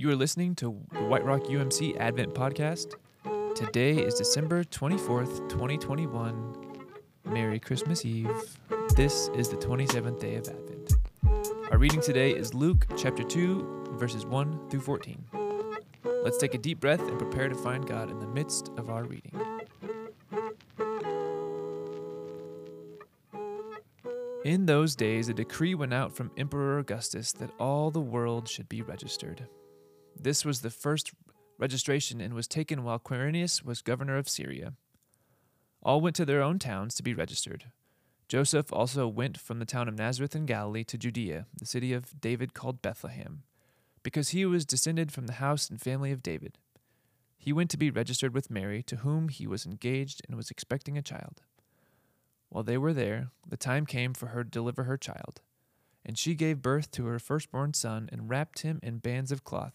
You are listening to the White Rock UMC Advent Podcast. Today is December 24th, 2021. Merry Christmas Eve. This is the 27th day of Advent. Our reading today is Luke chapter 2, verses 1 through 14. Let's take a deep breath and prepare to find God in the midst of our reading. In those days, a decree went out from Emperor Augustus that all the world should be registered. This was the first registration and was taken while Quirinius was governor of Syria. All went to their own towns to be registered. Joseph also went from the town of Nazareth in Galilee to Judea, the city of David called Bethlehem, because he was descended from the house and family of David. He went to be registered with Mary, to whom he was engaged and was expecting a child. While they were there, the time came for her to deliver her child. And she gave birth to her firstborn son, and wrapped him in bands of cloth,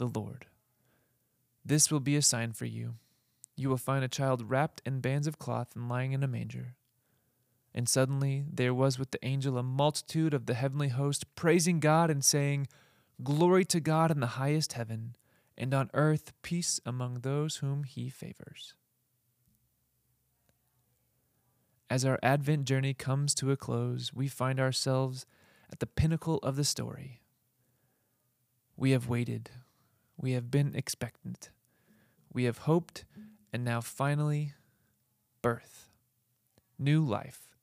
the Lord. This will be a sign for you. You will find a child wrapped in bands of cloth and lying in a manger. And suddenly there was with the angel a multitude of the heavenly host, praising God and saying, Glory to God in the highest heaven and on earth peace among those whom he favors. As our Advent journey comes to a close, we find ourselves at the pinnacle of the story. We have waited, we have been expectant, we have hoped, and now finally, birth, new life,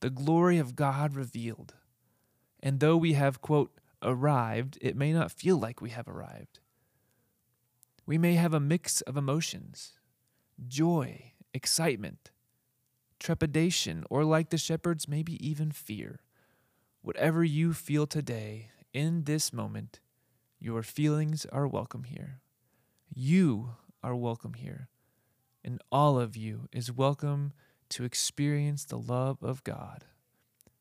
the glory of God revealed. And though we have, quote, arrived, it may not feel like we have arrived. We may have a mix of emotions joy, excitement, trepidation, or like the shepherds, maybe even fear. Whatever you feel today, in this moment, your feelings are welcome here. You are welcome here. And all of you is welcome to experience the love of God,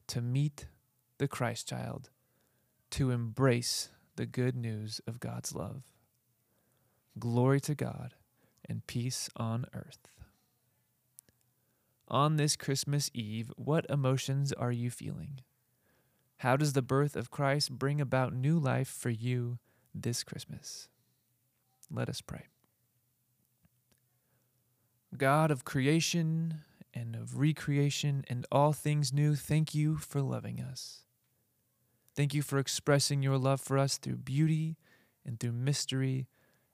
to meet the Christ child, to embrace the good news of God's love. Glory to God and peace on earth. On this Christmas Eve, what emotions are you feeling? How does the birth of Christ bring about new life for you this Christmas? Let us pray. God of creation and of recreation and all things new, thank you for loving us. Thank you for expressing your love for us through beauty and through mystery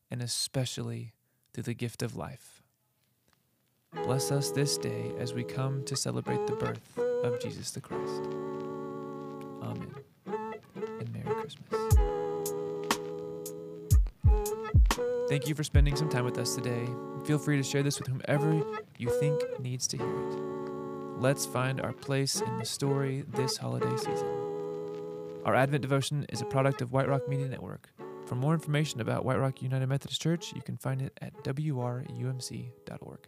and especially through the gift of life. Bless us this day as we come to celebrate the birth of Jesus the Christ. Amen. And Merry Christmas. Thank you for spending some time with us today. Feel free to share this with whomever you think needs to hear it. Let's find our place in the story this holiday season. Our Advent devotion is a product of White Rock Media Network. For more information about White Rock United Methodist Church, you can find it at wrumc.org.